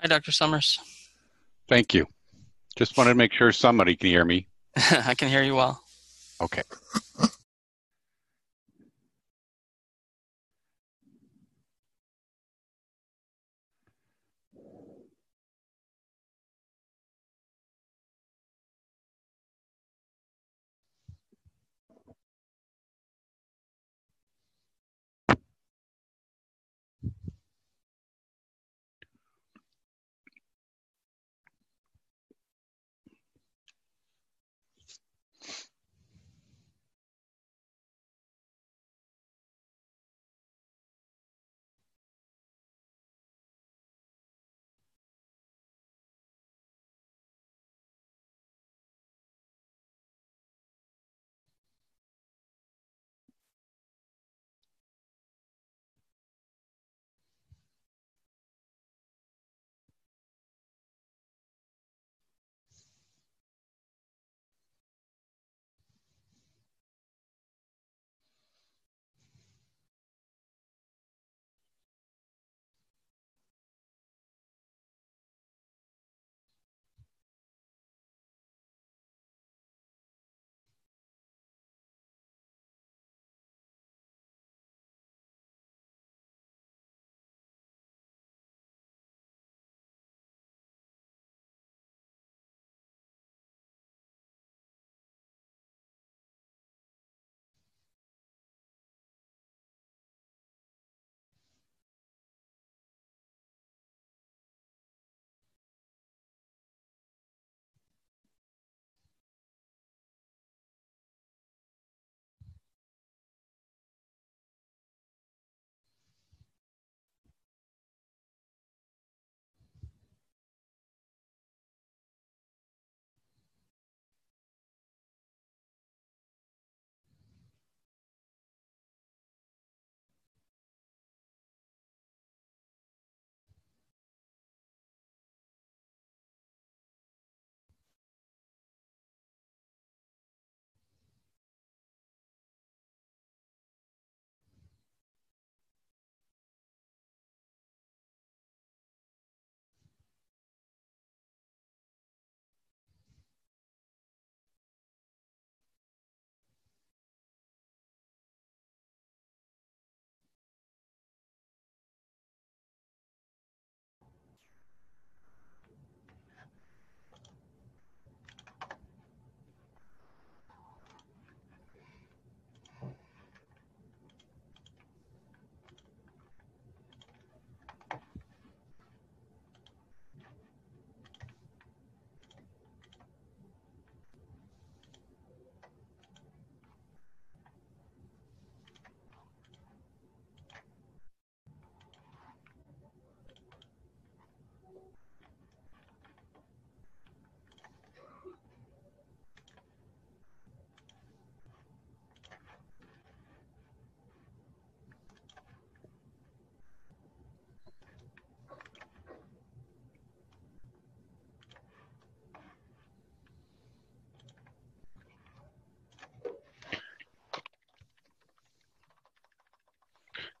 Hi, Dr. Summers. Thank you. Just wanted to make sure somebody can hear me. I can hear you well. Okay.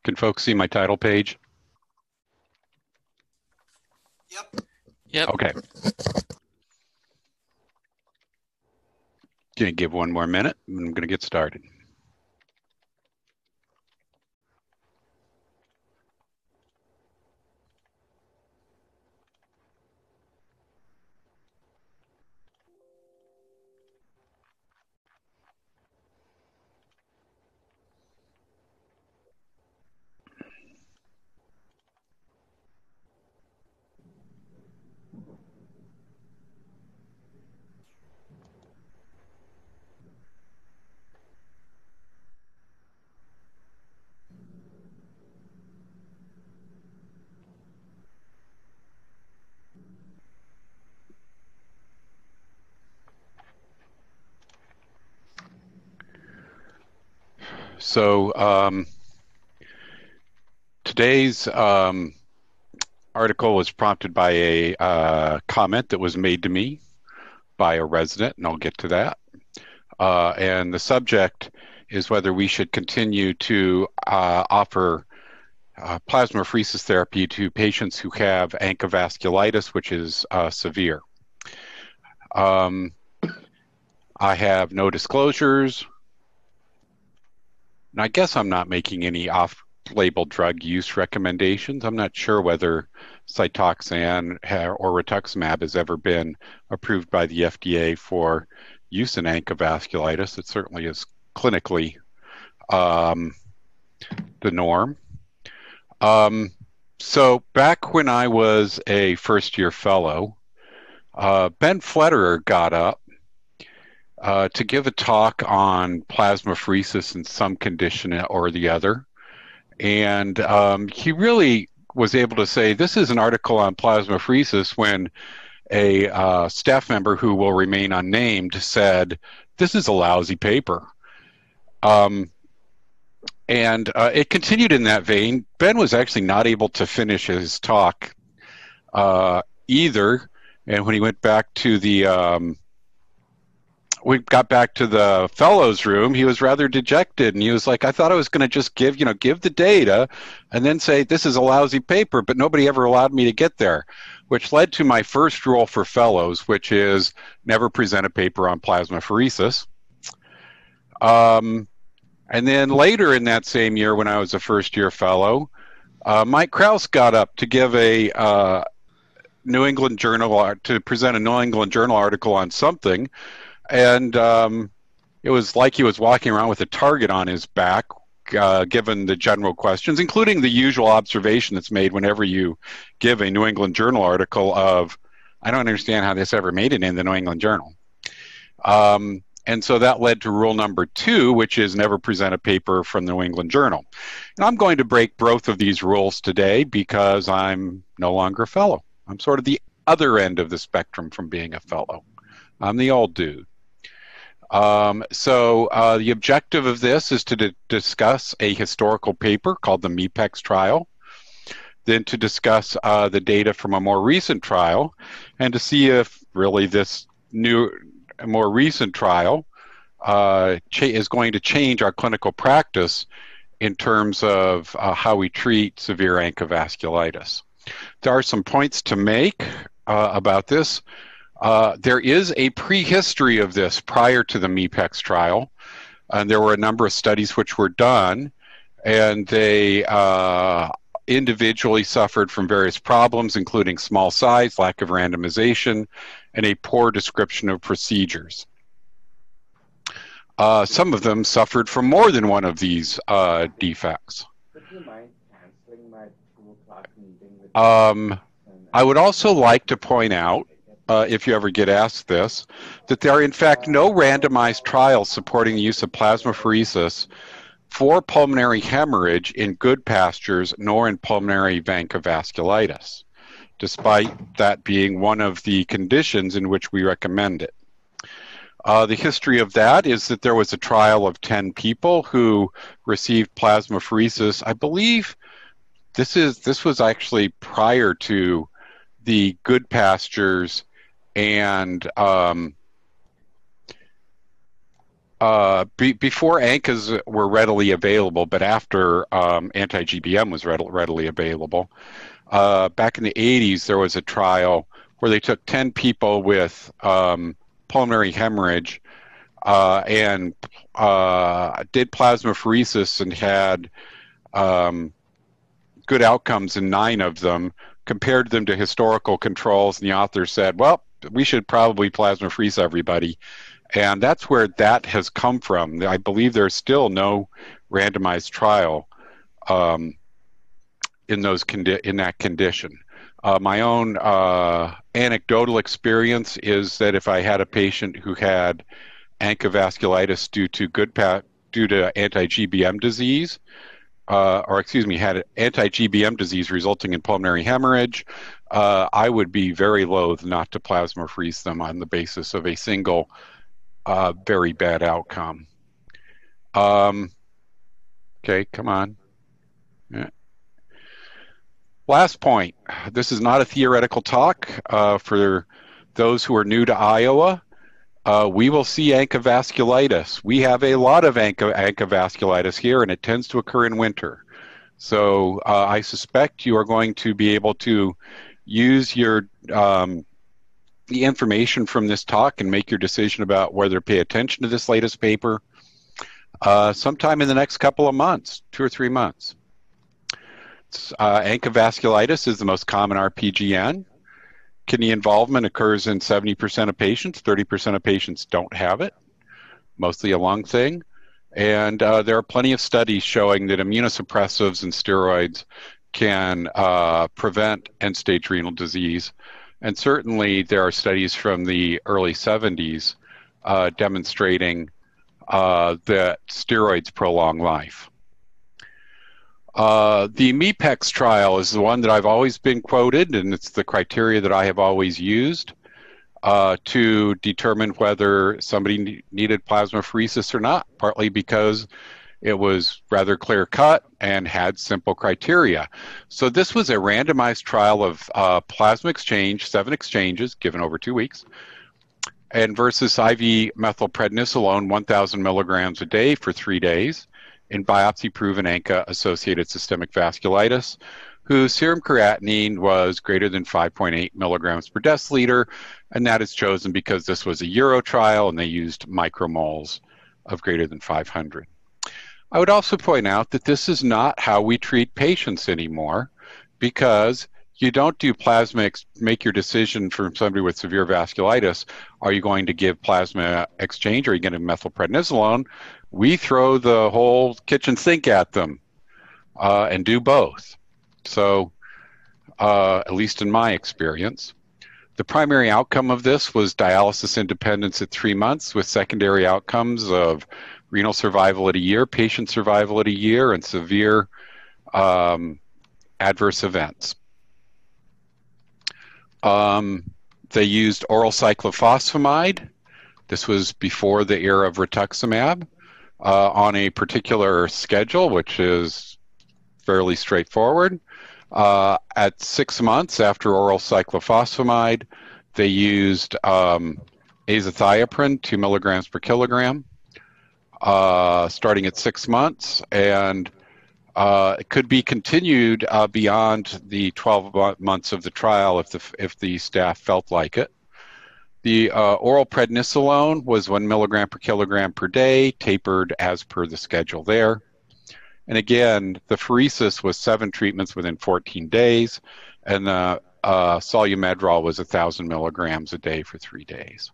Can folks see my title page? Yep. Yep. Okay. Gonna give one more minute. and I'm gonna get started. So um, today's um, article was prompted by a uh, comment that was made to me by a resident, and I'll get to that. Uh, and the subject is whether we should continue to uh, offer uh, plasmapheresis therapy to patients who have ANCA which is uh, severe. Um, I have no disclosures. And I guess I'm not making any off label drug use recommendations. I'm not sure whether Cytoxan or rituximab has ever been approved by the FDA for use in ANCA It certainly is clinically um, the norm. Um, so back when I was a first year fellow, uh, Ben Flederer got up uh, to give a talk on plasmapheresis in some condition or the other. And um, he really was able to say this is an article on plasmapheresis when a uh, staff member who will remain unnamed said, This is a lousy paper. Um, and uh, it continued in that vein. Ben was actually not able to finish his talk uh, either. And when he went back to the um, we got back to the fellows room, he was rather dejected, and he was like, "I thought I was going to just give, you know, give the data, and then say this is a lousy paper, but nobody ever allowed me to get there," which led to my first rule for fellows, which is never present a paper on plasmapheresis. Um, and then later in that same year, when I was a first year fellow, uh, Mike Kraus got up to give a uh, New England Journal to present a New England Journal article on something and um, it was like he was walking around with a target on his back, uh, given the general questions, including the usual observation that's made whenever you give a New England Journal article of, I don't understand how this ever made it in the New England Journal. Um, and so that led to rule number two, which is never present a paper from the New England Journal. And I'm going to break both of these rules today because I'm no longer a fellow. I'm sort of the other end of the spectrum from being a fellow. I'm the old dude. Um, so uh, the objective of this is to discuss a historical paper called the MEPEX trial, then to discuss uh, the data from a more recent trial, and to see if really this new, more recent trial uh, is going to change our clinical practice in terms of uh, how we treat severe ANCA There are some points to make uh, about this. Uh, there is a prehistory of this prior to the MEPEX trial, and there were a number of studies which were done, and they uh, individually suffered from various problems, including small size, lack of randomization, and a poor description of procedures. Uh, some of them suffered from more than one of these uh, defects. Um, I would also like to point out uh, if you ever get asked this, that there are in fact no randomized trials supporting the use of plasmapheresis for pulmonary hemorrhage in Goodpasture's nor in pulmonary vancomycin, despite that being one of the conditions in which we recommend it. Uh, the history of that is that there was a trial of 10 people who received plasmapheresis. I believe this is this was actually prior to the Goodpasture's and um, uh, be, before ANCAs were readily available, but after um, anti-GBM was readily, readily available, uh, back in the 80s there was a trial where they took 10 people with um, pulmonary hemorrhage uh, and uh, did plasmapheresis and had um, good outcomes in nine of them, compared them to historical controls, and the author said, well, we should probably plasmapherese everybody. And that's where that has come from. I believe there's still no randomized trial um, in those condi- in that condition. Uh, my own uh, anecdotal experience is that if I had a patient who had ANCA due to good pa- due to anti-GBM disease, uh, or excuse me, had anti-GBM disease resulting in pulmonary hemorrhage, uh, I would be very loath not to plasmapherese them on the basis of a single uh, very bad outcome. Um, okay, come on. Yeah. Last point. This is not a theoretical talk. Uh, for those who are new to Iowa, uh, we will see ANCA We have a lot of ANCA, ANCA here, and it tends to occur in winter. So uh, I suspect you are going to be able to use your um, the information from this talk and make your decision about whether to pay attention to this latest paper uh, sometime in the next couple of months, two or three months. Uh, ANCA vasculitis is the most common RPGN. Kidney involvement occurs in 70% of patients. 30% of patients don't have it, mostly a lung thing. And uh, there are plenty of studies showing that immunosuppressives and steroids can uh, prevent end stage renal disease. And certainly there are studies from the early 70s uh, demonstrating uh, that steroids prolong life. Uh, the MEPEX trial is the one that I've always been quoted, and it's the criteria that I have always used uh, to determine whether somebody needed plasmapheresis or not, partly because it was rather clear cut and had simple criteria. So this was a randomized trial of uh, plasma exchange, seven exchanges given over two weeks, and versus IV methylprednisolone 1,000 milligrams a day for three days in biopsy-proven ANCA-associated systemic vasculitis, whose serum creatinine was greater than 5.8 milligrams per deciliter, and that is chosen because this was a Euro trial and they used micromoles of greater than 500. I would also point out that this is not how we treat patients anymore because you don't do plasma, make your decision for somebody with severe vasculitis. Are you going to give plasma exchange or are you going to methylprednisolone? We throw the whole kitchen sink at them uh, and do both. So, uh, at least in my experience, the primary outcome of this was dialysis independence at three months with secondary outcomes of renal survival at a year, patient survival at a year, and severe um, adverse events. Um, they used oral cyclophosphamide. This was before the era of rituximab uh, on a particular schedule, which is fairly straightforward. Uh, at six months after oral cyclophosphamide, they used um, azathioprine, two milligrams per kilogram, uh, starting at six months, and uh, it could be continued uh, beyond the 12 months of the trial if the if the staff felt like it. The uh, oral prednisolone was one milligram per kilogram per day, tapered as per the schedule there. And again, the pheresis was seven treatments within 14 days, and the uh, Solu-Medrol was 1,000 milligrams a day for three days.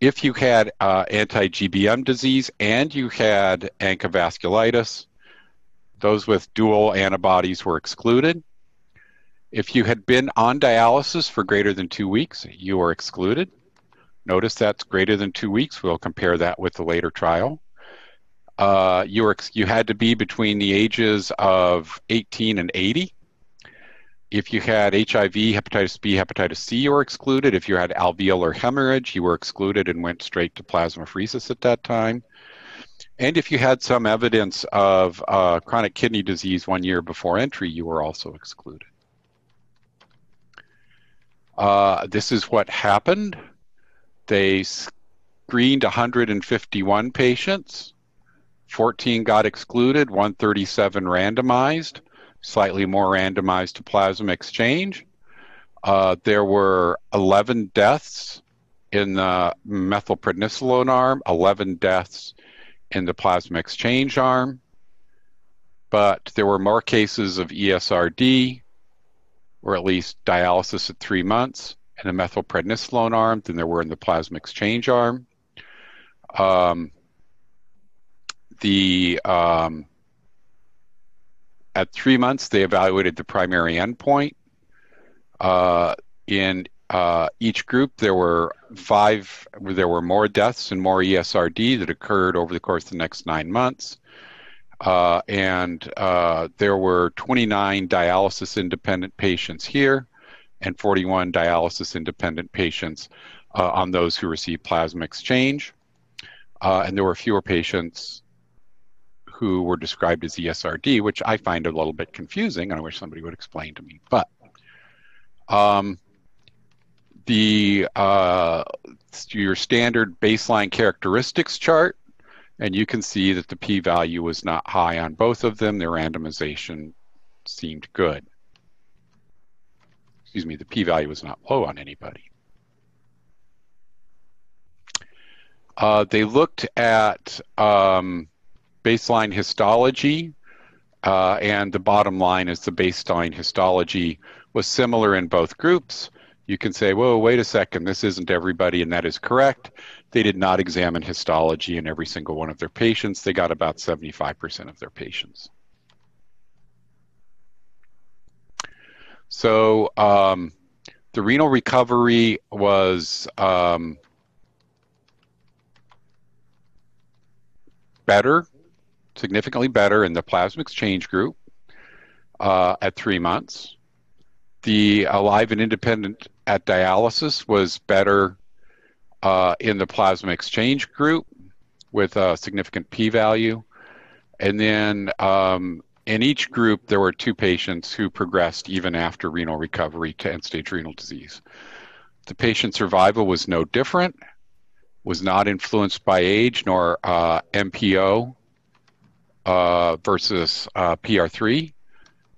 If you had uh, anti-GBM disease and you had ANCA those with dual antibodies were excluded. If you had been on dialysis for greater than two weeks, you were excluded. Notice that's greater than two weeks. We'll compare that with the later trial. Uh, you, were, you had to be between the ages of 18 and 80. If you had HIV, hepatitis B, hepatitis C, you were excluded. If you had alveolar hemorrhage, you were excluded and went straight to plasmapheresis at that time. And if you had some evidence of uh, chronic kidney disease one year before entry, you were also excluded. Uh, this is what happened. They screened 151 patients. 14 got excluded, 137 randomized, slightly more randomized to plasma exchange. Uh, there were 11 deaths in the methylprednisolone arm, 11 deaths in the plasma exchange arm, but there were more cases of ESRD, or at least dialysis at three months, in the methylprednisolone arm than there were in the plasma exchange arm. Um, the um, at three months, they evaluated the primary endpoint. Uh, in uh, each group, there were five, there were more deaths and more ESRD that occurred over the course of the next nine months. Uh, and uh, there were 29 dialysis independent patients here and 41 dialysis independent patients uh, on those who received plasma exchange. Uh, and there were fewer patients who were described as ESRD, which I find a little bit confusing, and I wish somebody would explain to me. But um, the uh, your standard baseline characteristics chart And you can see that the p-value was not high on both of them. Their randomization seemed good. Excuse me, the p-value was not low on anybody. Uh, they looked at um, baseline histology, uh, and the bottom line is the baseline histology was similar in both groups. You can say, whoa, wait a second, this isn't everybody, and that is correct. They did not examine histology in every single one of their patients. They got about 75% of their patients. So um, the renal recovery was um, better, significantly better in the plasma exchange group uh, at three months. The alive and independent at dialysis was better uh, in the plasma exchange group with a significant p value. And then um, in each group, there were two patients who progressed even after renal recovery to end stage renal disease. The patient survival was no different, was not influenced by age nor uh, MPO versus uh, PR3.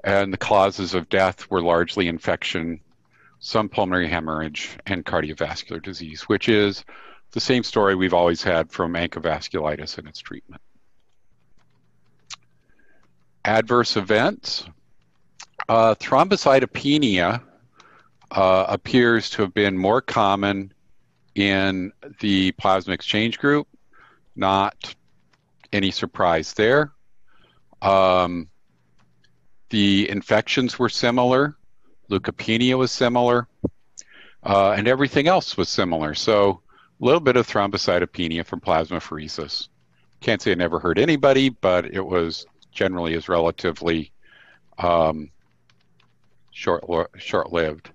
And the causes of death were largely infection, some pulmonary hemorrhage, and cardiovascular disease, which is the same story we've always had from vasculitis and its treatment. Adverse events. Uh, thrombocytopenia uh, appears to have been more common in the plasma exchange group. Not any surprise there. Um, the infections were similar, leukopenia was similar, uh, and everything else was similar. So a little bit of thrombocytopenia from plasmapheresis. Can't say I never hurt anybody, but it was generally is relatively um, short short lived.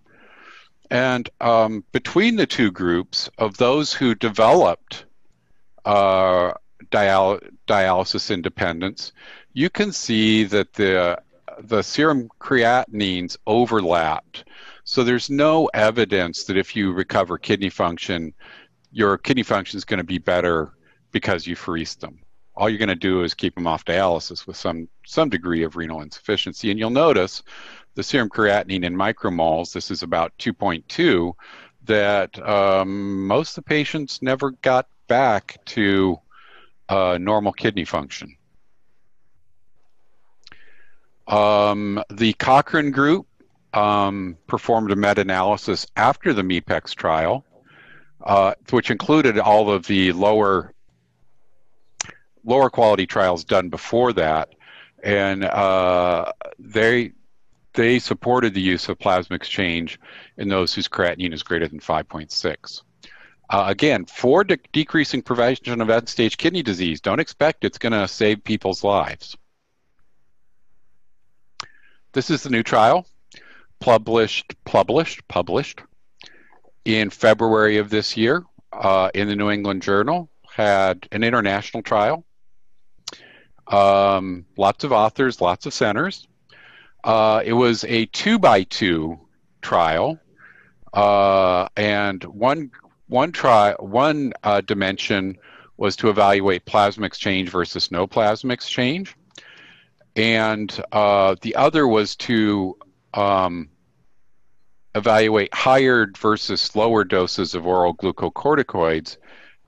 And um, between the two groups of those who developed uh, dial dialysis independence, you can see that the the serum creatinines overlapped. So there's no evidence that if you recover kidney function, your kidney function is going to be better because you pherese them. All you're going to do is keep them off dialysis with some some degree of renal insufficiency. And you'll notice the serum creatinine in micromoles, this is about 2.2, that um, most of the patients never got back to uh, normal kidney function. Um, the Cochrane group um, performed a meta-analysis after the MEPEX trial, uh, which included all of the lower lower quality trials done before that, and uh, they they supported the use of plasma exchange in those whose creatinine is greater than 5.6. Uh, again, for de- decreasing prevention of end-stage kidney disease, don't expect it's going to save people's lives. This is the new trial, published, published, published in February of this year uh, in the New England Journal. Had an international trial. Um, lots of authors, lots of centers. Uh, it was a two by two trial, uh, and one one try one uh, dimension was to evaluate plasma exchange versus no plasma exchange and uh, the other was to um, evaluate higher versus lower doses of oral glucocorticoids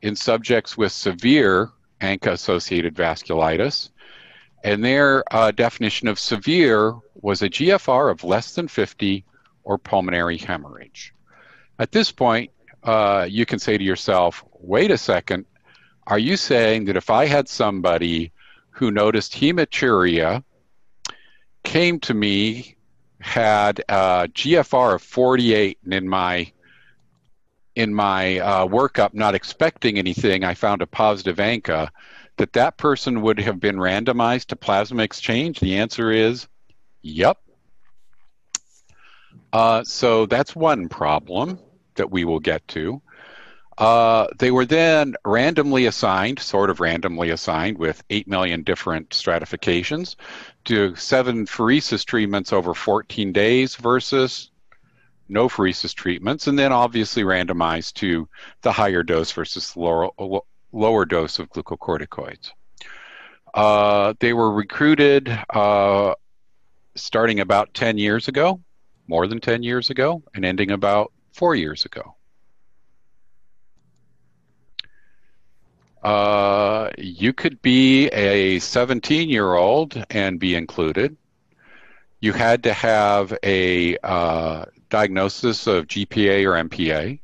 in subjects with severe ANCA-associated vasculitis. And their uh, definition of severe was a GFR of less than 50 or pulmonary hemorrhage. At this point, uh, you can say to yourself, wait a second, are you saying that if I had somebody who noticed hematuria, came to me, had a GFR of 48, and in my in my uh, workup, not expecting anything, I found a positive ANCA, that that person would have been randomized to plasma exchange? The answer is, yep. Uh, so that's one problem that we will get to. Uh, they were then randomly assigned, sort of randomly assigned, with 8 million different stratifications to seven pheresis treatments over 14 days versus no pheresis treatments, and then obviously randomized to the higher dose versus lower, lower dose of glucocorticoids. Uh, they were recruited uh, starting about 10 years ago, more than 10 years ago, and ending about four years ago. Uh, you could be a 17 year old and be included. You had to have a uh, diagnosis of GPA or MPA.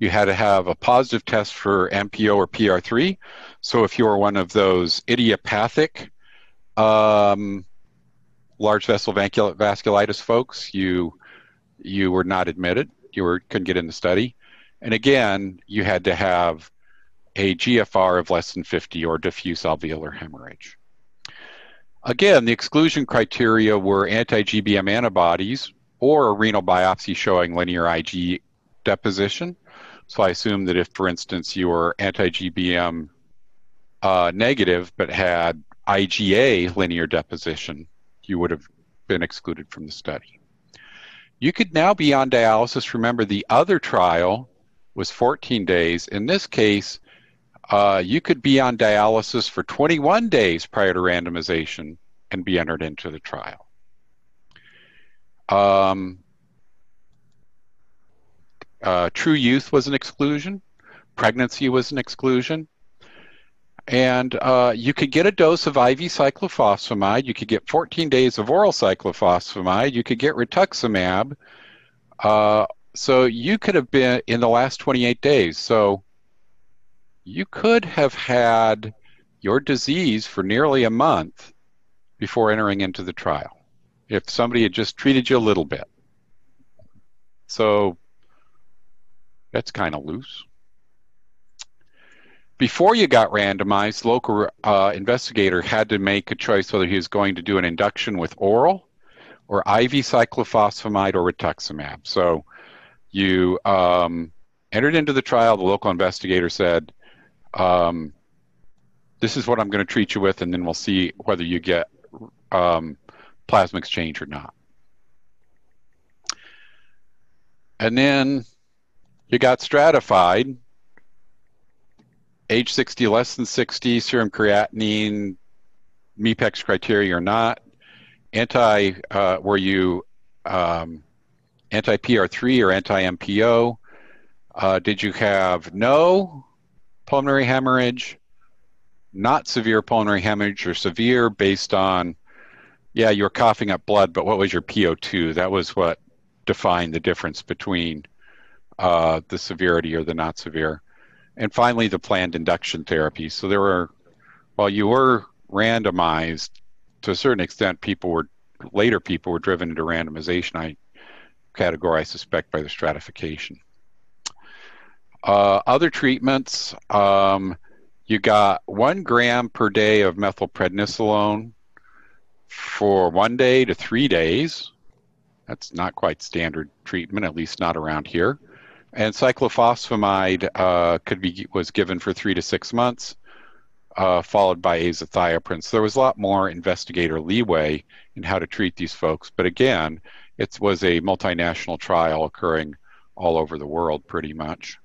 You had to have a positive test for MPO or PR3. So if you were one of those idiopathic um, large vessel vasculitis folks, you you were not admitted. You were couldn't get in the study. And again, you had to have a GFR of less than 50 or diffuse alveolar hemorrhage. Again, the exclusion criteria were anti-GBM antibodies or a renal biopsy showing linear IG deposition. So I assume that if, for instance, you were anti-GBM uh, negative but had IgA linear deposition, you would have been excluded from the study. You could now be on dialysis. Remember, the other trial was 14 days. In this case, uh, you could be on dialysis for 21 days prior to randomization and be entered into the trial. Um, uh, true youth was an exclusion. Pregnancy was an exclusion. And uh, you could get a dose of IV cyclophosphamide. You could get 14 days of oral cyclophosphamide. You could get rituximab. Uh, so you could have been in the last 28 days. So you could have had your disease for nearly a month before entering into the trial if somebody had just treated you a little bit. So that's kind of loose. Before you got randomized, local uh, investigator had to make a choice whether he was going to do an induction with oral or IV cyclophosphamide or rituximab. So you um, entered into the trial. The local investigator said, um, this is what I'm going to treat you with, and then we'll see whether you get um, plasma exchange or not. And then you got stratified. Age 60, less than 60, serum creatinine, MEPEX criteria or not. Anti, uh, were you um, anti PR3 or anti MPO? Uh, did you have no pulmonary hemorrhage, not severe pulmonary hemorrhage, or severe based on, yeah, you were coughing up blood, but what was your PO2? That was what defined the difference between uh, the severity or the not severe. And finally, the planned induction therapy. So there were, while you were randomized, to a certain extent, people were, later people were driven into randomization. I categorize, I suspect, by the stratification. Uh, other treatments, um, you got one gram per day of methylprednisolone for one day to three days. That's not quite standard treatment, at least not around here. And cyclophosphamide uh, could be was given for three to six months, uh, followed by azathioprine. So there was a lot more investigator leeway in how to treat these folks. But again, it was a multinational trial occurring all over the world, pretty much.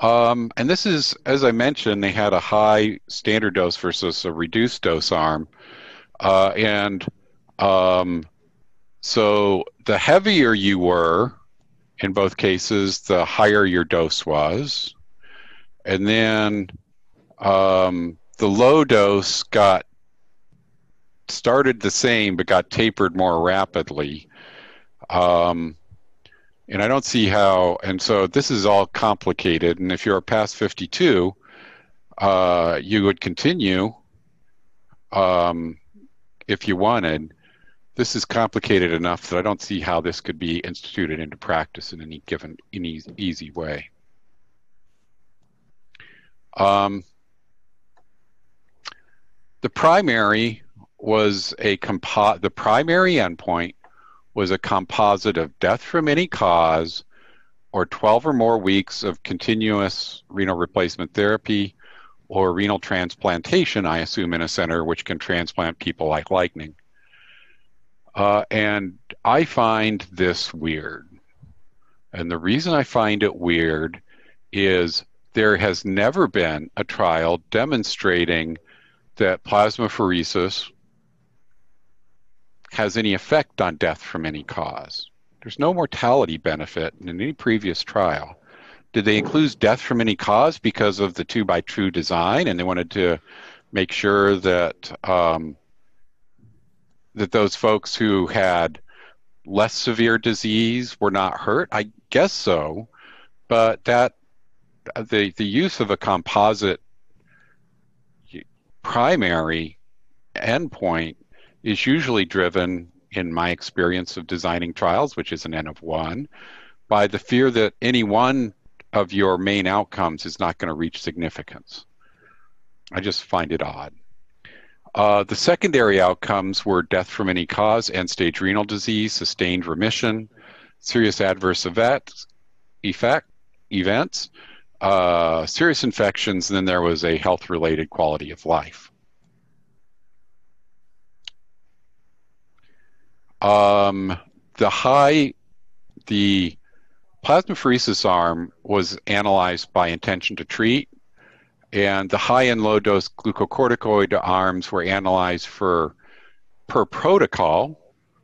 Um, and this is, as I mentioned, they had a high standard dose versus a reduced dose arm. Uh, and um, so the heavier you were in both cases, the higher your dose was. And then um, the low dose got started the same but got tapered more rapidly. Um, and I don't see how. And so this is all complicated. And if you're past 52, uh, you would continue um, if you wanted. This is complicated enough that I don't see how this could be instituted into practice in any given any easy way. Um, the primary was a compo- the primary endpoint was a composite of death from any cause or 12 or more weeks of continuous renal replacement therapy or renal transplantation, I assume, in a center which can transplant people like lightning. Uh, and I find this weird. And the reason I find it weird is there has never been a trial demonstrating that plasmapheresis has any effect on death from any cause. There's no mortality benefit in any previous trial. Did they include death from any cause because of the two by two design, and they wanted to make sure that um, that those folks who had less severe disease were not hurt? I guess so, but that the the use of a composite primary endpoint is usually driven, in my experience of designing trials, which is an N of one, by the fear that any one of your main outcomes is not going to reach significance. I just find it odd. Uh, the secondary outcomes were death from any cause, end stage renal disease, sustained remission, serious adverse event, effect, events, uh, serious infections, and then there was a health related quality of life. Um, the high, the plasmapheresis arm was analyzed by intention to treat, and the high and low dose glucocorticoid arms were analyzed for per protocol.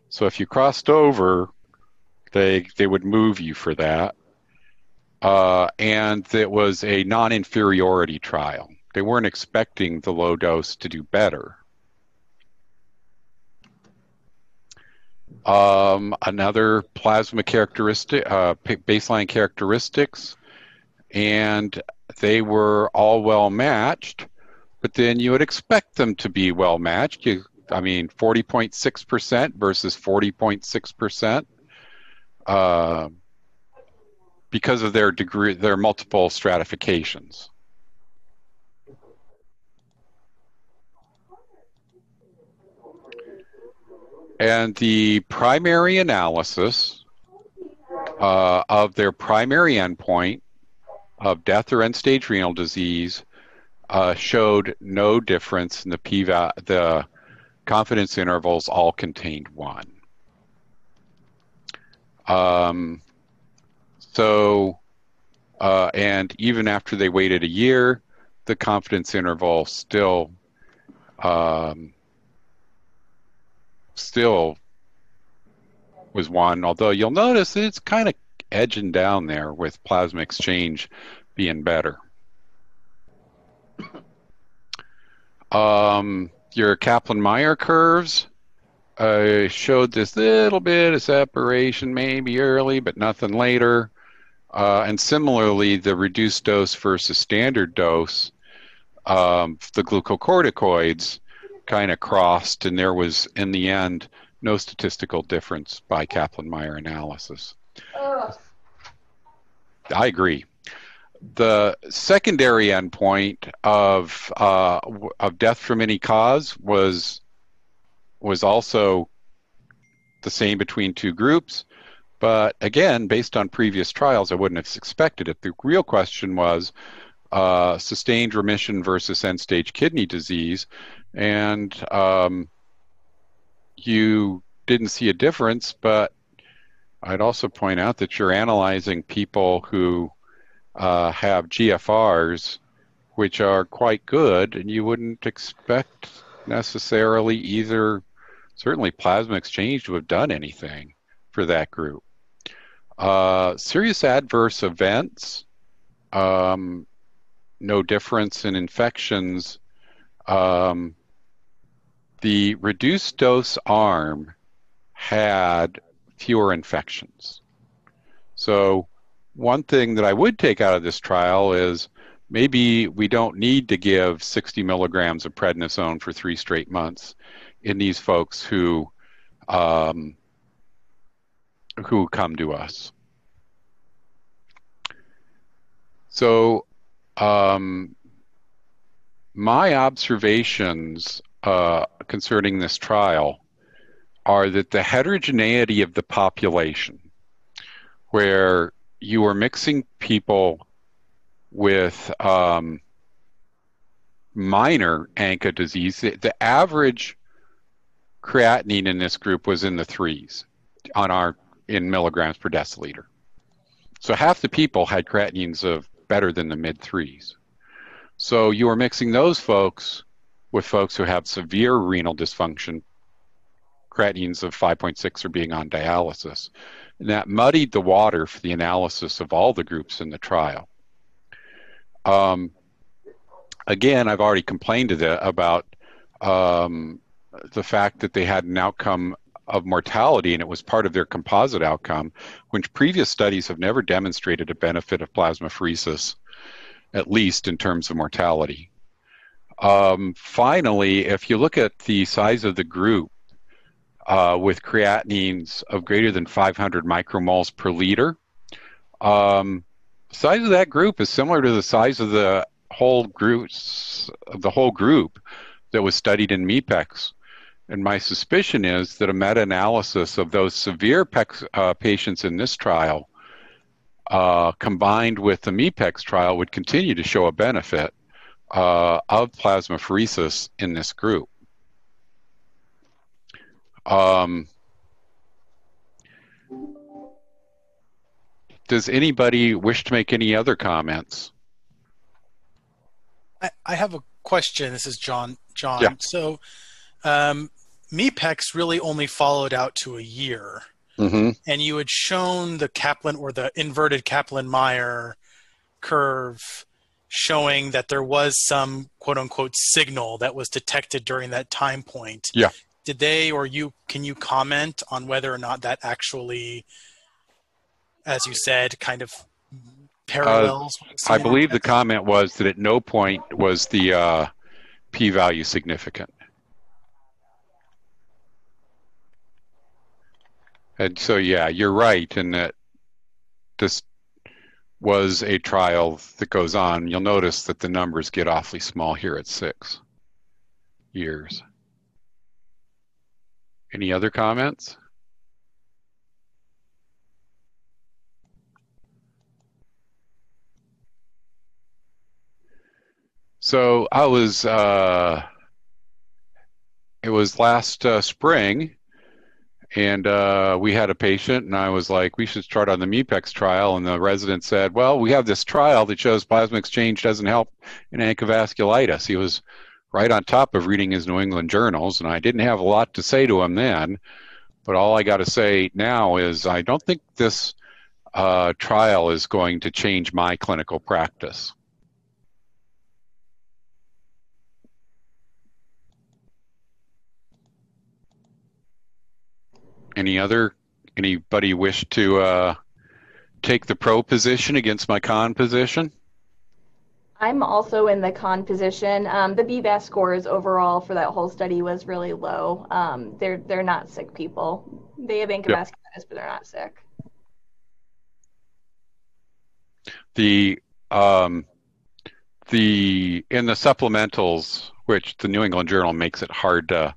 So if you crossed over, they they would move you for that. Uh, and it was a non-inferiority trial. They weren't expecting the low dose to do better. Um, another plasma characteristic, uh, baseline characteristics, and they were all well matched. But then you would expect them to be well matched. You, I mean, 40.6% versus 40.6%. Uh, because of their degree, their multiple stratifications. And the primary analysis uh, of their primary endpoint of death or end-stage renal disease uh, showed no difference in the p the confidence intervals all contained one. Um, so, uh, and even after they waited a year, the confidence interval still um, still was one, although you'll notice it's kind of edging down there with plasma exchange being better. Um, your Kaplan-Meier curves uh, showed this little bit of separation maybe early, but nothing later. Uh, and similarly, the reduced dose versus standard dose, um, the glucocorticoids kind of crossed, and there was, in the end, no statistical difference by Kaplan-Meier analysis. Ugh. I agree. The secondary endpoint of uh, of death from any cause was was also the same between two groups, but again, based on previous trials, I wouldn't have expected it. The real question was uh, sustained remission versus end-stage kidney disease, and um, you didn't see a difference, but I'd also point out that you're analyzing people who uh, have GFRs, which are quite good, and you wouldn't expect necessarily either, certainly plasma exchange to have done anything for that group. Uh, serious adverse events, um, no difference in infections. Um, the reduced dose arm had fewer infections. So, one thing that I would take out of this trial is maybe we don't need to give 60 milligrams of prednisone for three straight months in these folks who um, who come to us. So, um, my observations uh, concerning this trial are that the heterogeneity of the population, where you are mixing people with um, minor ANCA disease, the, the, average creatinine in this group was in the threes on our in milligrams per deciliter. So half the people had creatinines of better than the mid threes. So you are mixing those folks with folks who have severe renal dysfunction, creatinines of 5.6 are being on dialysis. And that muddied the water for the analysis of all the groups in the trial. Um, again, I've already complained to the, about um, the fact that they had an outcome of mortality and it was part of their composite outcome, which previous studies have never demonstrated a benefit of plasmapheresis, at least in terms of mortality. Um, finally, if you look at the size of the group uh, with creatinines of greater than 500 micromoles per liter, um, size of that group is similar to the size of the whole groups of the whole group that was studied in MEPEX. And my suspicion is that a meta-analysis of those severe PEX, uh, patients in this trial uh, combined with the MEPEX trial would continue to show a benefit uh, of plasmapheresis in this group. Um, does anybody wish to make any other comments? I, I have a question. This is John. John. Yeah. So, um, MEPEX really only followed out to a year, Mm-hmm. and you had shown the Kaplan or the inverted Kaplan Meier curve showing that there was some quote unquote signal that was detected during that time point. Yeah. Did they or you can you comment on whether or not that actually, as you said, kind of parallels? we've I believe the comment was that at no point was the uh, p-value significant. And so, yeah, you're right in that this was a trial that goes on. You'll notice that the numbers get awfully small here at six years. Any other comments? So I was, uh, it was last uh, spring, and uh, we had a patient, and I was like, we should start on the MEPEX trial. And the resident said, well, we have this trial that shows plasma exchange doesn't help in ankylosing. He was right on top of reading his New England journals, and I didn't have a lot to say to him then. But all I got to say now is I don't think this uh, trial is going to change my clinical practice. Any other anybody wish to uh, take the pro position against my con position? I'm also in the con position. Um, the BVAS scores overall for that whole study was really low. Um, they're they're not sick people. They have ankylosing but they're not sick. The um, the in the supplementals, which the New England Journal makes it hard to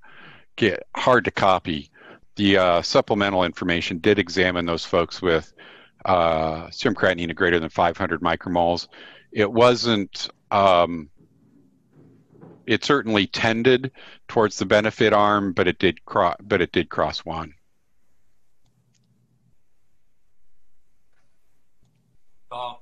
get hard to copy. The uh, supplemental information did examine those folks with uh, serum creatinine of greater than 500 micromoles. It wasn't. Um, it certainly tended towards the benefit arm, but it did cross. But it did cross one. Uh,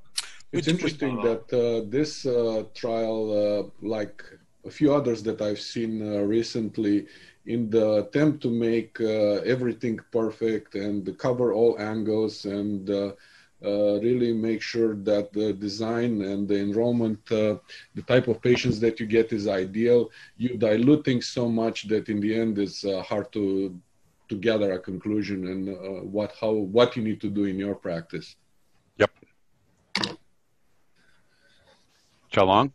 It's interesting that uh, this uh, trial, uh, like a few others that I've seen uh, recently, in the attempt to make uh, everything perfect and cover all angles and uh, uh, really make sure that the design and the enrollment, uh, the type of patients that you get is ideal, you dilute things so much that in the end it's uh, hard to to gather a conclusion and uh, what how what you need to do in your practice. Yep. Chalong?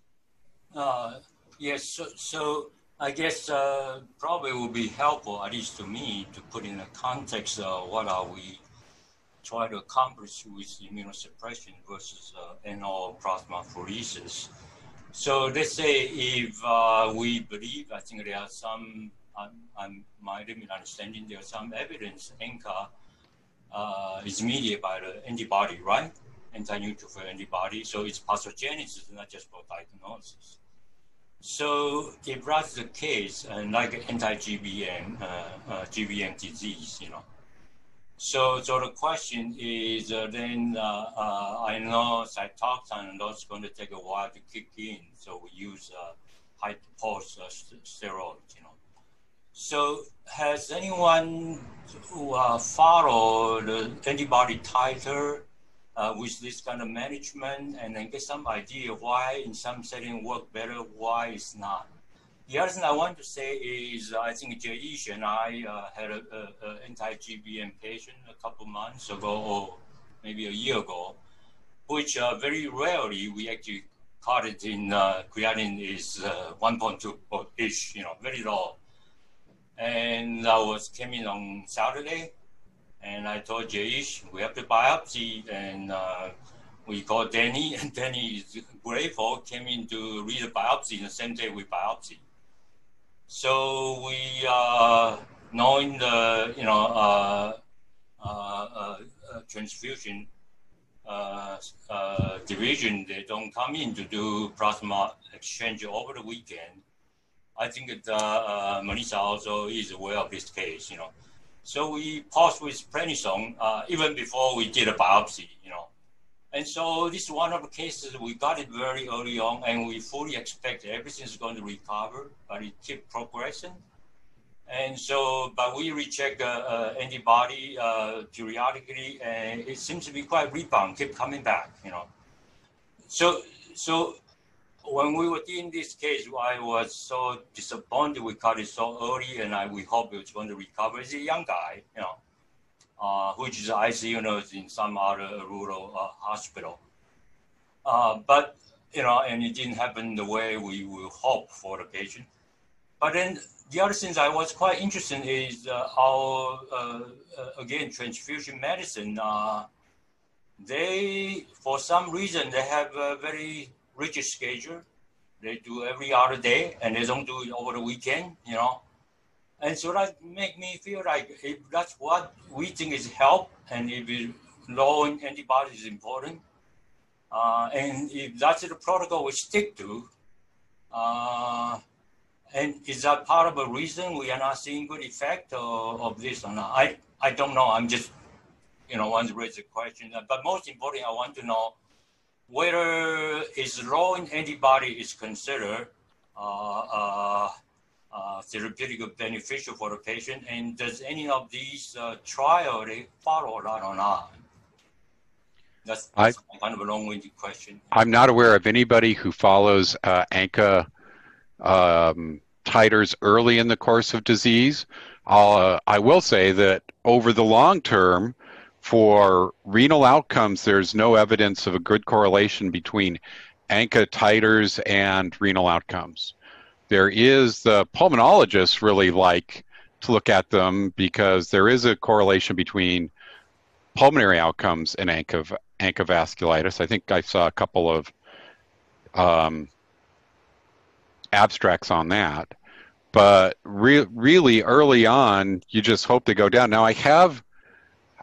Uh, yes, so, so I guess uh, probably would be helpful, at least to me, to put in a context of what are we trying to accomplish with immunosuppression versus uh, NO plasmapheresis. So let's say if uh, we believe, I think there are some, um, my limited understanding, there are some evidence ANCA uh, is mediated by the antibody, right? Anti-neutrophil antibody. So it's pathogenesis, not just for diagnosis. So if that's the case, and like anti-GBM, uh, uh, GBM disease, you know, So, so the question is uh, then uh, uh, I know cytoxan and that's going to take a while to kick in. So we use uh, high pulse uh, st- steroids, you know. So has anyone who uh, followed antibody titer uh, with this kind of management and then get some idea why in some setting work better, why it's not? The other thing I want to say is uh, I think Jayish and I uh, had a, a, a anti-GBM patient a couple months ago or maybe a year ago, which uh, very rarely we actually caught it in uh, creatinine is uh, 1.2-ish, you know, very low. And I was came in on Saturday, and I told Jayish we have to biopsy, and uh, we called Danny, and Danny is grateful, came in to read the biopsy the same day we biopsy. So we, uh, knowing the you know uh, uh, uh, uh, transfusion uh, division, they don't come in to do plasma exchange over the weekend. I think that Melissa also is aware of this case, you know. So we paused with prednisone uh, even before we did a biopsy, you know. And so this is one of the cases we got it very early on, and we fully expect everything's going to recover, but it kept progressing. And so, but we recheck uh, uh, antibody uh, periodically, and it seems to be quite rebound, keep coming back, you know. So, so when we were in this case, I was so disappointed we caught it so early, and I we hope it was going to recover. He's a young guy, you know, uh, which is ICU nurse in some other rural uh, hospital. Uh, but you know, and it didn't happen the way we would hope for the patient. But then the other things I was quite interested in is uh, how, uh, uh, again, transfusion medicine, they, for some reason, they have a very rigid schedule. They do every other day and they don't do it over the weekend, you know. And so that make me feel like if that's what we think is help and if it, lowering antibodies is important, uh, and if that's the protocol we stick to, uh, and is that part of a reason we are not seeing good effect of, of this or not? I, I don't know. I'm just, you know, want to raise the question. But most important, I want to know whether it's low in antibody is considered uh, uh, uh, therapeutic beneficial for the patient, and does any of these uh, trial they follow that or not? That's, I- kind of a long-winded question. I'm not aware of anybody who follows uh, ANCA um, titers early in the course of disease. Uh, I will say that over the long term, for renal outcomes, there's no evidence of a good correlation between ANCA titers and renal outcomes. There is the pulmonologists really like to look at them because there is a correlation between pulmonary outcomes and ANCA, ANCA vasculitis. I think I saw a couple of um, abstracts on that. But re- really early on, you just hope they go down. Now, I have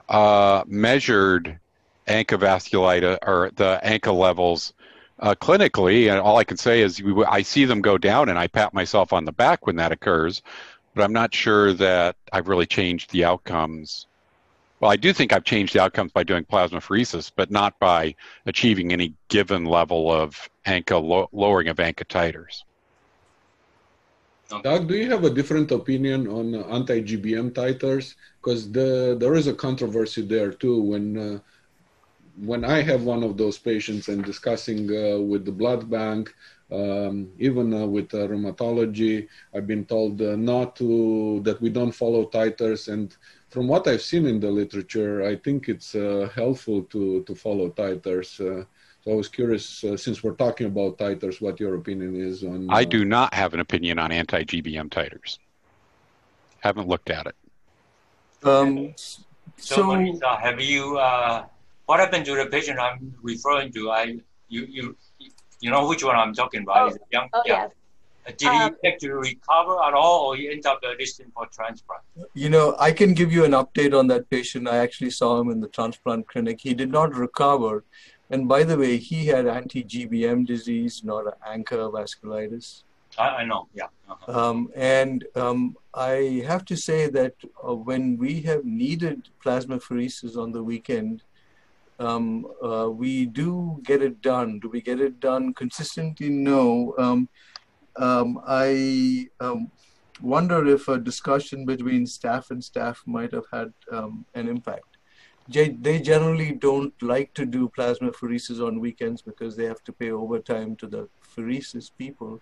uh, measured ANCA vasculitis or the ANCA levels uh, clinically, and all I can say is we, I see them go down, and I pat myself on the back when that occurs. But I'm not sure that I've really changed the outcomes. Well, I do think I've changed the outcomes by doing plasmapheresis, but not by achieving any given level of ANCA lo- lowering of ANCA titers. Doug, do you have a different opinion on uh, anti-GBM titers? Because the, there is a controversy there too. When uh, when I have one of those patients and discussing uh, with the blood bank, um, even uh, with rheumatology, I've been told uh, not to that we don't follow titers. And from what I've seen in the literature, I think it's uh, helpful to to follow titers. So I was curious, uh, since we're talking about titers, what your opinion is on. I uh, do not have an opinion on anti-GBM titers. Haven't looked at it. Um, So, so, Marisa, have you, uh, what happened to the patient I'm referring to? I, you, you, you know which one I'm talking about? Is it young, Oh, yeah. yes. Uh, Did Um, he actually recover at all, or he ended up destined for transplant? you know, I can give you an update on that patient. I actually saw him in the transplant clinic. He did not recover. And by the way, he had anti GBM disease, not ANCA vasculitis. I, I know. Yeah. Uh-huh. Um, and um, I have to say that uh, when we have needed plasmapheresis on the weekend, um, uh, we do get it done. Do we get it done consistently? No. Um, um, I um, wonder if a discussion between staff and staff might have had um, an impact. They, they generally don't like to do plasmapheresis on weekends because they have to pay overtime to the pheresis people.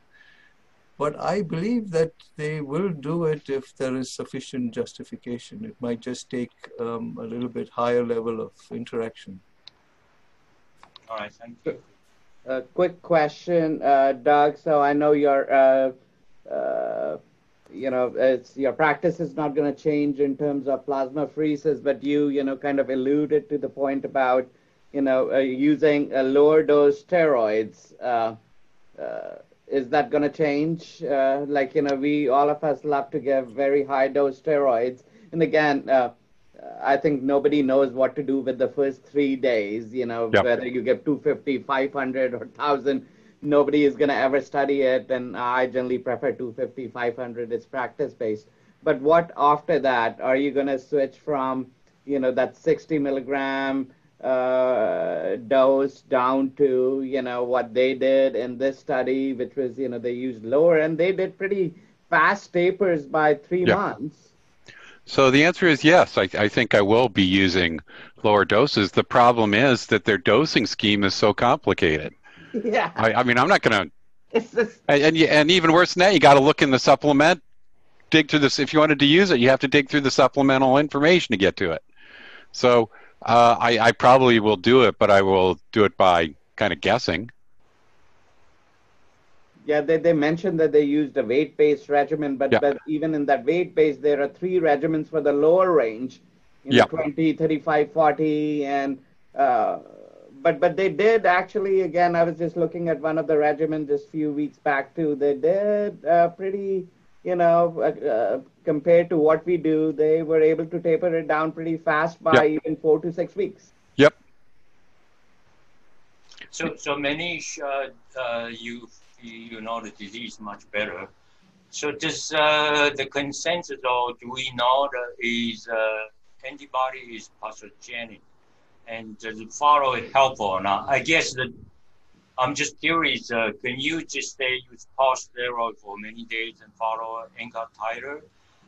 But I believe that they will do it if there is sufficient justification. It might just take um, a little bit higher level of interaction. All right. Thank you. A quick question, uh, Doug. So I know your, uh, uh, you know, it's your practice is not going to change in terms of plasmapheresis, but you, you know, kind of alluded to the point about, you know, uh, using a lower dose steroids. Uh, uh, is that going to change? like, you know, we all of us love to give very high dose steroids, and again. I think nobody knows what to do with the first three days, you know, Yep. whether you give 250, 500, or 1,000. Nobody is going to ever study it. And I generally prefer 250, 500. It's practice based. But what after that? Are you going to switch from, you know, that 60 milligram uh, dose down to, you know, what they did in this study, which was, you know, they used lower and they did pretty fast tapers by three Yeah. months. So the answer is yes. I, I think I will be using lower doses. The problem is that their dosing scheme is so complicated. Yeah. I, I mean, I'm not going to, It's just, and, and, and even worse than that, you got to look in the supplement, dig through this. If you wanted to use it, you have to dig through the supplemental information to get to it. So uh, I, I probably will do it, but I will do it by kind of guessing. Yeah, they, they mentioned that they used a weight based regimen, but, Yeah. but even in that weight based, there are three regimens for the lower range you know, Yeah. 20, 35, 40. And, uh, but, but they did actually, again, I was just looking at one of the regimens just a few weeks back too. They did uh, pretty, you know, uh, uh, compared to what we do, they were able to taper it down pretty fast by Yeah. even four to six weeks. Yep. So, so Manish, uh, uh, you you know the disease much better. So, does uh, the consensus, or do we know that is uh, antibody is pathogenic, and does it follow it helpful or not? I guess that I'm just curious. Uh, can you just say use pulse steroid for many days and follow ANCA titer,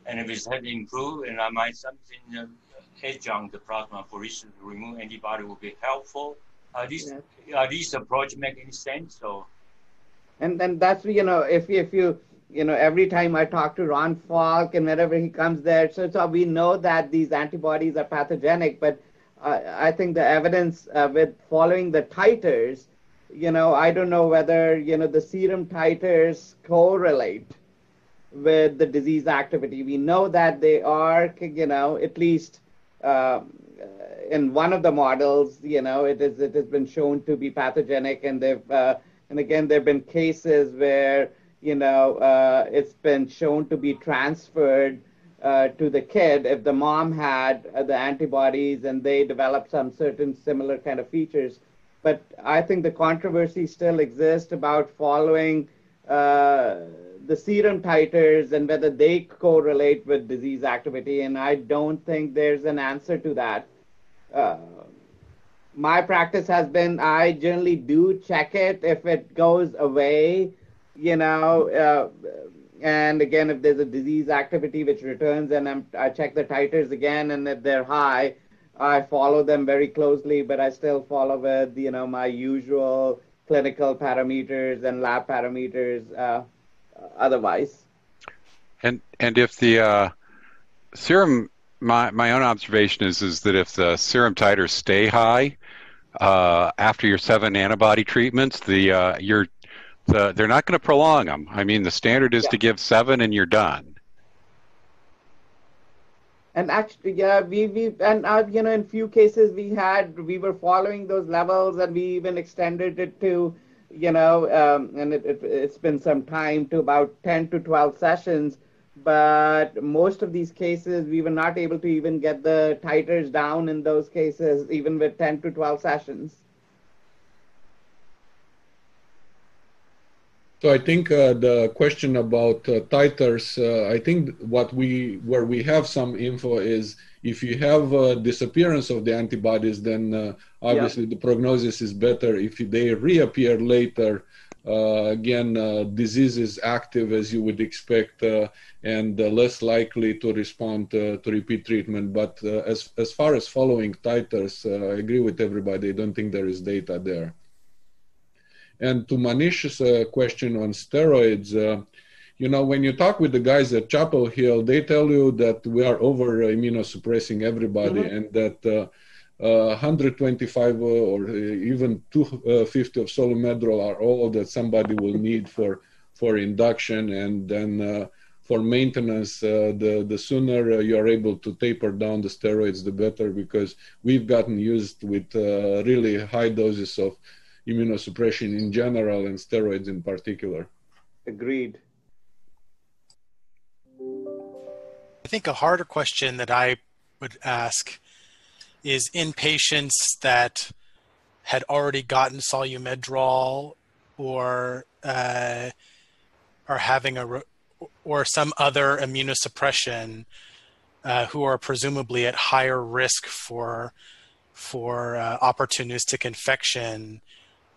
and if it's had improved, and I might something uh, adjunct the plasma for instance to remove antibody will be helpful. Are these are these approach make any sense? Or and then that's you know if if you you know every time I talk to Ron Falk and whenever he comes there, so so we know that these antibodies are pathogenic, but uh, I think the evidence uh, with following the titers, you know, I don't know whether you know the serum titers correlate with the disease activity. We know that they are, you know, at least. Um, in one of the models, you know, it is it has been shown to be pathogenic, and they've uh, and again there have been cases where you know uh, it's been shown to be transferred uh, to the kid if the mom had uh, the antibodies and they developed some certain similar kind of features. But I think the controversy still exists about following uh, the serum titers and whether they correlate with disease activity. And I don't think there's an answer to that. Uh, my practice has been I generally do check it if it goes away, you know. And again, if there's a disease activity which returns, and I'm, I check the titers again, and if they're high, I follow them very closely. But I still follow with you know my usual clinical parameters and lab parameters. Uh, otherwise, And and if the uh, serum, my my own observation is is that if the serum titers stay high uh, after your seven antibody treatments, the uh, you're the they're not going to prolong them. I mean, the standard is Yeah. to give seven and you're done. And actually, yeah, we we and uh, you know, in few cases we had we were following those levels, and we even extended it to, you know, um, and it, it it's been some time to about ten to twelve sessions. But most of these cases, we were not able to even get the titers down in those cases, even with ten to twelve sessions. So I think uh, the question about uh, titers, uh, I think what we where we have some info is if you have a disappearance of the antibodies, then uh, obviously the prognosis is better. If they reappear later, uh, again, uh, disease is active as you would expect and less likely to respond to repeat treatment. But as as far as following titers, I agree with everybody. I don't think there is data there. And to Manish's uh, question on steroids, uh, you know, when you talk with the guys at Chapel Hill, they tell you that we are over immunosuppressing everybody mm-hmm. and that uh, 125 or even 250 of Solu-Medrol are all that somebody will need for for induction, and then for maintenance, uh, the the sooner uh, you are able to taper down the steroids, the better, because we've gotten used with uh, really high doses of immunosuppression in general and steroids in particular. Agreed. I think a harder question that I would ask is in patients that had already gotten Solu-Medrol or uh, are having a or some other immunosuppression uh, who are presumably at higher risk for for uh, opportunistic infection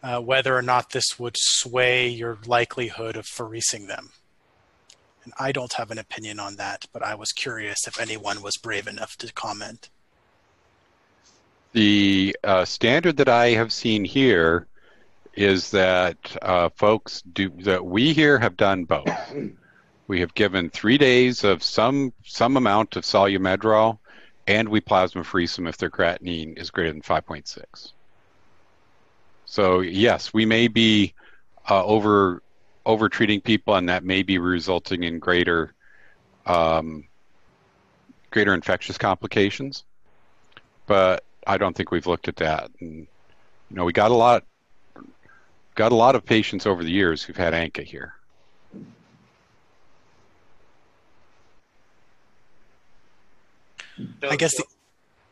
uh, whether or not this would sway your likelihood of pheresing them. And I don't have an opinion on that, but I was curious if anyone was brave enough to comment. The uh, standard that I have seen here is that uh, folks do that we here have done both. we have given three days of some some amount of Solu-Medrol, and we plasmapherese them if their creatinine is greater than 5.6. So yes, we may be uh, over over treating people, and that may be resulting in greater um, greater infectious complications. But I don't think we've looked at that. And you know, we got a lot got a lot of patients over the years who've had ANCA here. I guess the,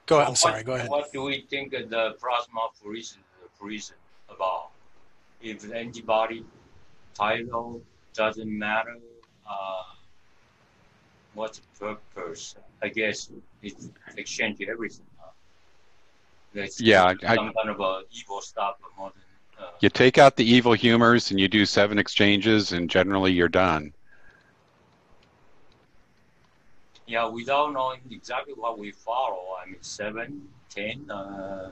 go ahead. I'm sorry. Go ahead. What do we think of the plasma freezing? freezing? About if the antibody titer doesn't matter. Uh, what's the purpose? I guess it's exchange everything. Huh? That's yeah, some I, kind of a evil stuff more than. Uh, you take out the evil humors and you do seven exchanges, and generally you're done. Yeah, without knowing exactly what we follow, I mean, seven, ten, uh,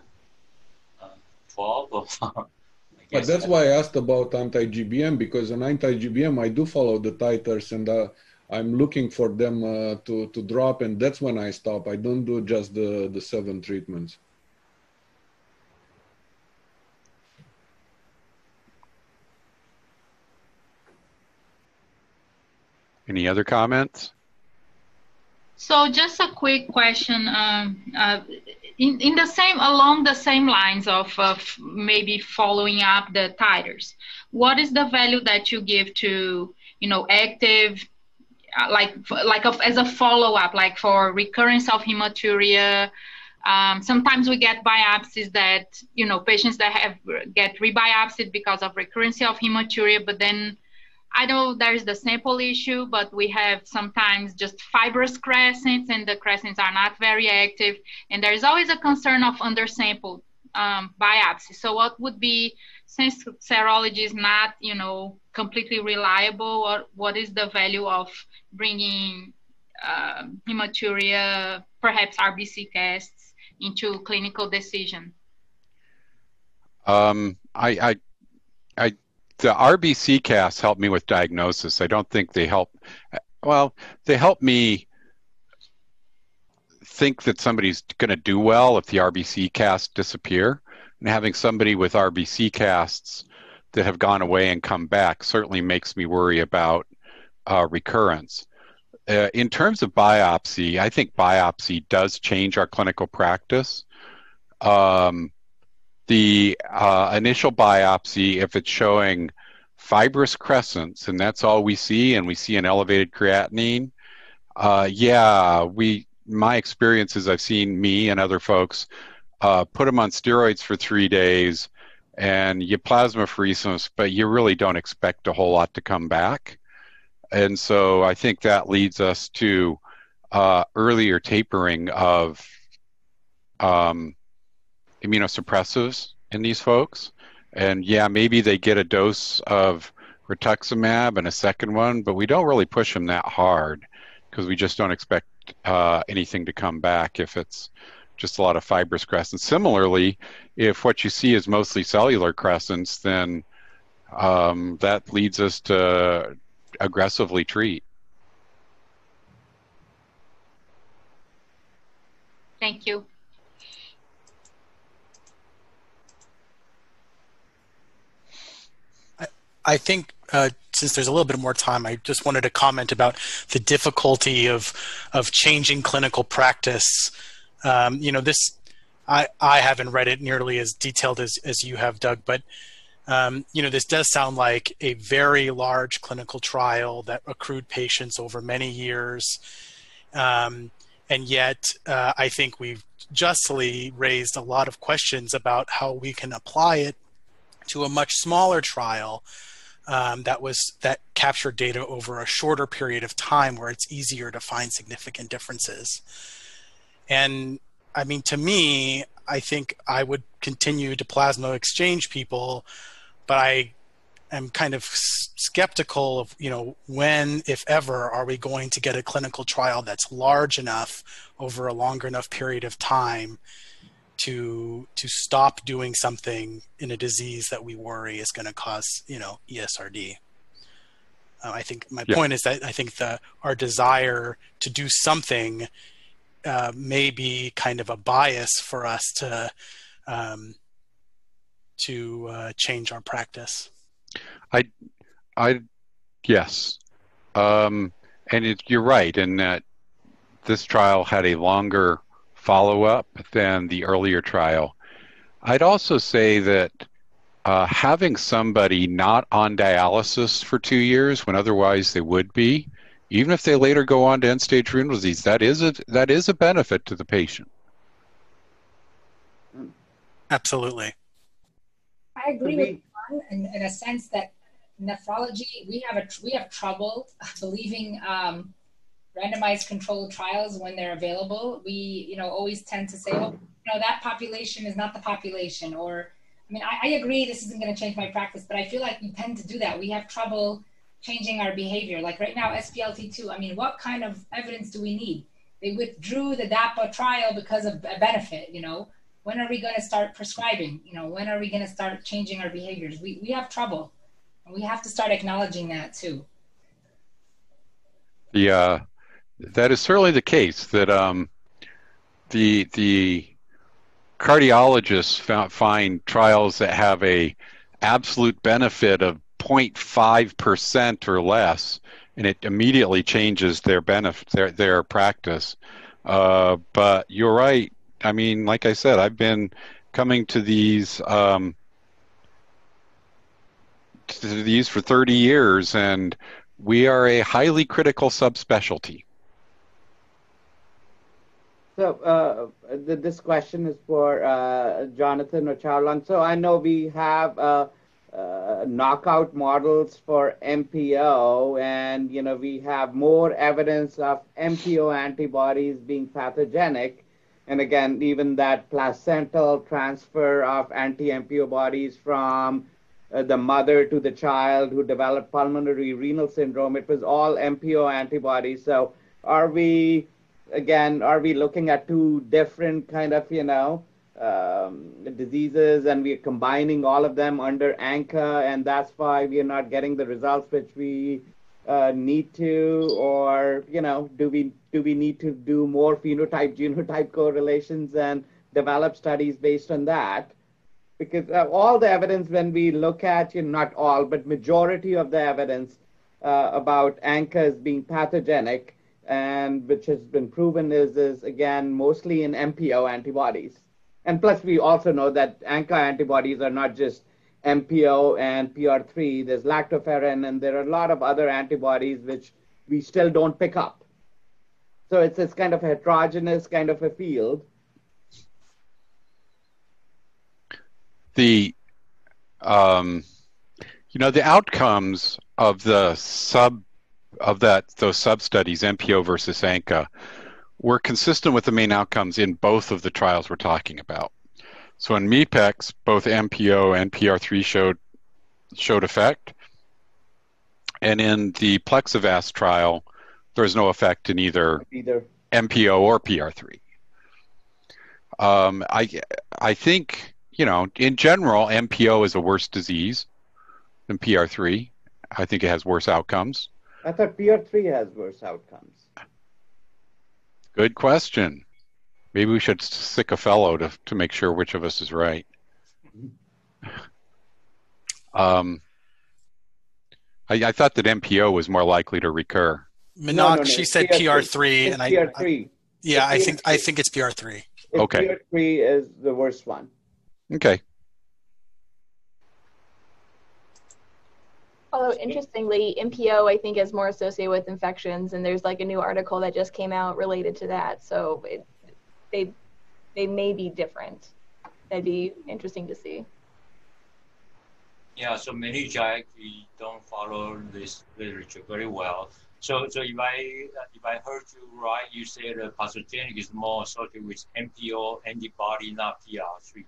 12 but that's why I asked about anti-GBM because on anti-GBM I do follow the titers and uh, I'm looking for them uh, to to drop and that's when I stop. I don't do just the the seven treatments. Any other comments? So just a quick question. Um, uh, in, in the same along the same lines of uh, maybe following up the titers what is the value that you give to you know active uh, like like a, as a follow-up like for recurrence of hematuria um, sometimes we get biopsies that you know patients that have get rebiopsied because of recurrence of hematuria but then I know there's the sample issue, but we have sometimes just fibrous crescents and the crescents are not very active. And there's always a concern of undersampled um, biopsy. So what would be, since serology is not, you know, completely reliable, what, what is the value of bringing uh, hematuria, perhaps RBC casts into clinical decision? Um, I, I, I the RBC casts help me with diagnosis. I don't think they help. Well, they help me think that somebody's going to do well if the RBC casts disappear. And having somebody with RBC casts that have gone away and come back certainly makes me worry about uh, recurrence. Uh, in terms of biopsy, I think biopsy does change our clinical practice. Um, the uh, initial biopsy, if it's showing fibrous crescents, and that's all we see, and we see an elevated creatinine, uh, yeah, we. My experience is I've seen me and other folks uh, put them on steroids for three days, and you plasmapheresis, but you really don't expect a whole lot to come back. And so I think that leads us to uh, earlier tapering of um, immunosuppressives in these folks. And yeah, maybe they get a dose of rituximab and a second one, but we don't really push them that hard because we just don't expect uh, anything to come back if it's just a lot of fibrous crescents. Similarly, if what you see is mostly cellular crescents, then um, that leads us to aggressively treat. Thank you. I think uh, since there's a little bit more time, I just wanted to comment about the difficulty of of changing clinical practice. Um, you know, this I I haven't read it nearly as detailed as as you have, Doug, but um, you know, this does sound like a very large clinical trial that accrued patients over many years, um, and yet uh, I think we've justly raised a lot of questions about how we can apply it to a much smaller trial um, that was that captured data over a shorter period of time where it's easier to find significant differences. And i mean to me i think i would continue to plasma exchange people but i am kind of skeptical of you know when if ever are we going to get a clinical trial that's large enough over a longer enough period of time to to stop doing something in a disease that we worry is going to cause you know ESRD. Uh, I think my yeah. point is that I think the our desire to do something uh, may be kind of a bias for us to um, to uh, change our practice. I I yes, um, and it, you're right in that this trial had a longer follow up than the earlier trial. I'd also say that uh, having somebody not on dialysis for two years when otherwise they would be, even if they later go on to end stage renal disease, that is a that is a benefit to the patient. Absolutely. I agree with John in, in a sense that nephrology we have a we have trouble believing um, randomized controlled trials when they're available, we, you know, always tend to say, oh, you know, that population is not the population. Or, I mean, I, I agree this isn't going to change my practice, but I feel like we tend to do that. We have trouble changing our behavior. Like right now, SGLT2, I mean, what kind of evidence do we need? They withdrew the DAPA trial because of a benefit, you know. When are we going to start prescribing? You know, when are we going to start changing our behaviors? We, we have trouble. And we have to start acknowledging that too. Yeah, that is certainly the case. That um, the the cardiologists found, find trials that have a absolute benefit of 0.5 percent or less, and it immediately changes their benefit their their practice. Uh, but you're right. I mean, like I said, I've been coming to these um, to these for 30 years, and we are a highly critical subspecialty. So uh, this question is for uh, Jonathan or Charlong. So I know we have uh, uh knockout models for MPO, and you know we have more evidence of MPO antibodies being pathogenic, and again even that placental transfer of anti-MPO bodies from uh, the mother to the child who developed pulmonary renal syndrome. It was all MPO antibodies. So are we again, are we looking at two different kind of, you know, um, diseases and we're combining all of them under ANCA and that's why we are not getting the results which we uh, need to? Or you know do we do we need to do more phenotype genotype correlations and develop studies based on that? Because uh, all the evidence when we look at you know, not all but majority of the evidence uh, about ANCA being pathogenic and which has been proven is, is again mostly in MPO antibodies. And plus, we also know that ANCA antibodies are not just MPO and PR3. There's lactoferrin, and there are a lot of other antibodies which we still don't pick up. So it's this kind of heterogeneous kind of a field. The um, you know, the outcomes of the sub of that those sub studies, MPO versus ANCA, were consistent with the main outcomes in both of the trials we're talking about. So in MEPEX, both MPO and PR3 showed showed effect, and in the PEXIVAS trial, there's no effect in either Either. MPO or PR3. Um, I I think you know in general MPO is a worse disease than PR3. I think it has worse outcomes. I thought PR3 has worse outcomes. Good question. Maybe we should sick a fellow to to make sure which of us is right. Um, I, I thought that MPO was more likely to recur. Minok, no, no. she said PR3. PR3, and I, PR3. I- yeah, I It's think I think it's PR3. It's Okay. PR3 is the worst one. Okay. Although interestingly, MPO I think is more associated with infections, and there's like a new article that just came out related to that. So it, they they may be different. That'd be interesting to see. Yeah, so meningitis we don't follow this literature very well. So, so if I if I heard you right, you said uh, pathogenic is more associated with MPO antibody, not PR3. And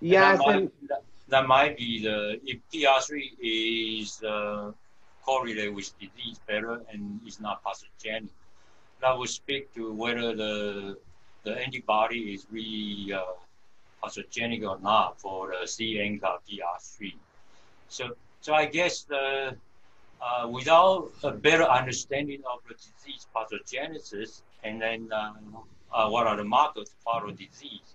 Yes, that and that, might be the if PR3 is uh, correlated with disease better and is not pathogenic. That would speak to whether the the antibody is really uh, pathogenic or not for the C-ANCA PR3. So, so I guess the, uh, without a better understanding of the disease pathogenesis and then uh, uh, what are the markers to follow disease,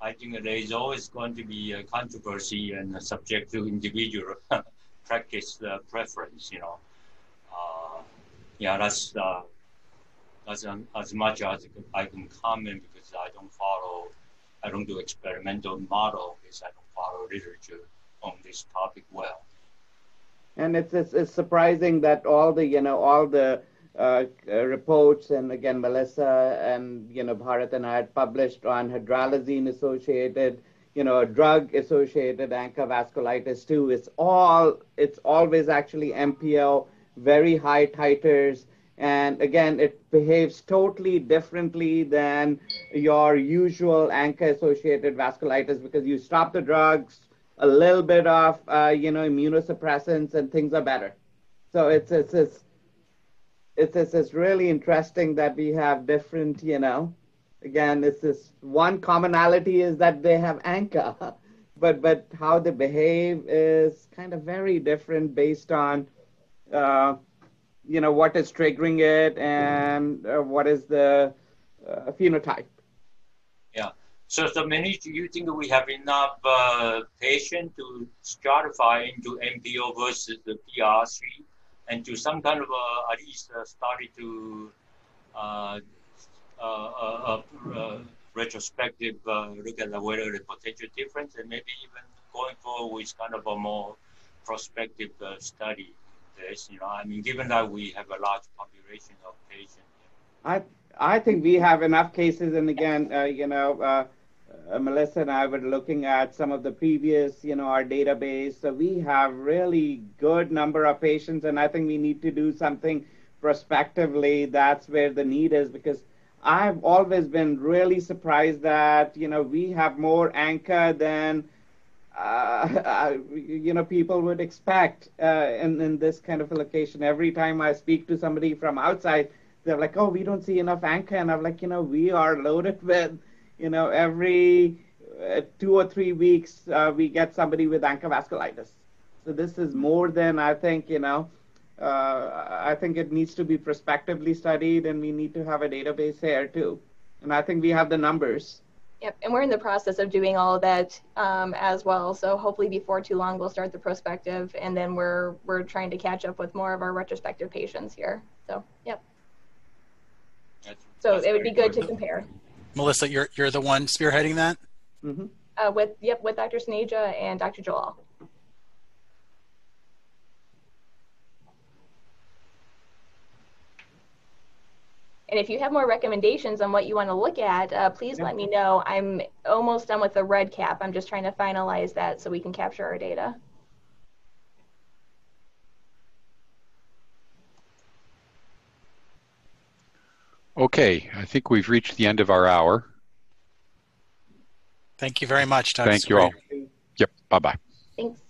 I think there is always going to be a controversy and subject to individual practice uh, preference. You know, uh, yeah, that's uh, that's um, as much as I can comment because I don't follow, I don't do experimental model because I don't follow literature on this topic well. and it's, it's it's surprising that all the you know all the reports and again Melissa and you know Bharat and I had published on hydralazine associated you know drug associated ANCA vasculitis too. It's all it's always actually MPO, very high titers. And again, it behaves totally differently than your usual ANCA associated vasculitis because you stop the drugs, a little bit of uh, you know immunosuppressants and things are better. So it's it's it's it's, it's it's really interesting that we have different you know again it's this one commonality is that they have ANCA, but but how they behave is kind of very different based on uh, you know what is triggering it and uh, what is the uh, phenotype. Yeah. So, so many, do you think we have enough uh, patient to stratify into MPO versus the PR3 and to some kind of uh, at least uh, study to uh, uh, uh, uh, retrospective look at whether the potential difference and maybe even going forward with kind of a more prospective study. This, you know, I mean, given that we have a large population of patients. I I think we have enough cases, and again, you know, uh, uh, Melissa and I were looking at some of the previous, you know, our database. So we have really good number of patients, and I think we need to do something prospectively. That's where the need is because I've always been really surprised that you know we have more ANCA than uh, you know people would expect uh, in in this kind of a location. Every time I speak to somebody from outside, they're like, "Oh, we don't see enough ANCA," and I'm like, you know, we are loaded with, you know, every uh, two or three weeks uh, we get somebody with ANCA vasculitis. So this is more than I think, you know. Uh, I think it needs to be prospectively studied, and we need to have a database here too. And I think we have the numbers. Yep, and we're in the process of doing all of that um, as well. So hopefully before too long we'll start the prospective, and then we're we're trying to catch up with more of our retrospective patients here. So yep. That's, So that's it would be very good to compare. Melissa, you're you're the one spearheading that. hmm Uh, with yep with Dr. Sneja and Dr. Joel. And if you have more recommendations on what you want to look at, uh, please let me know. I'm almost done with the REDCap. I'm just trying to finalize that so we can capture our data. Okay, I think we've reached the end of our hour. Thank you very much, Doug. Thank you all. Yep, bye bye. Thanks.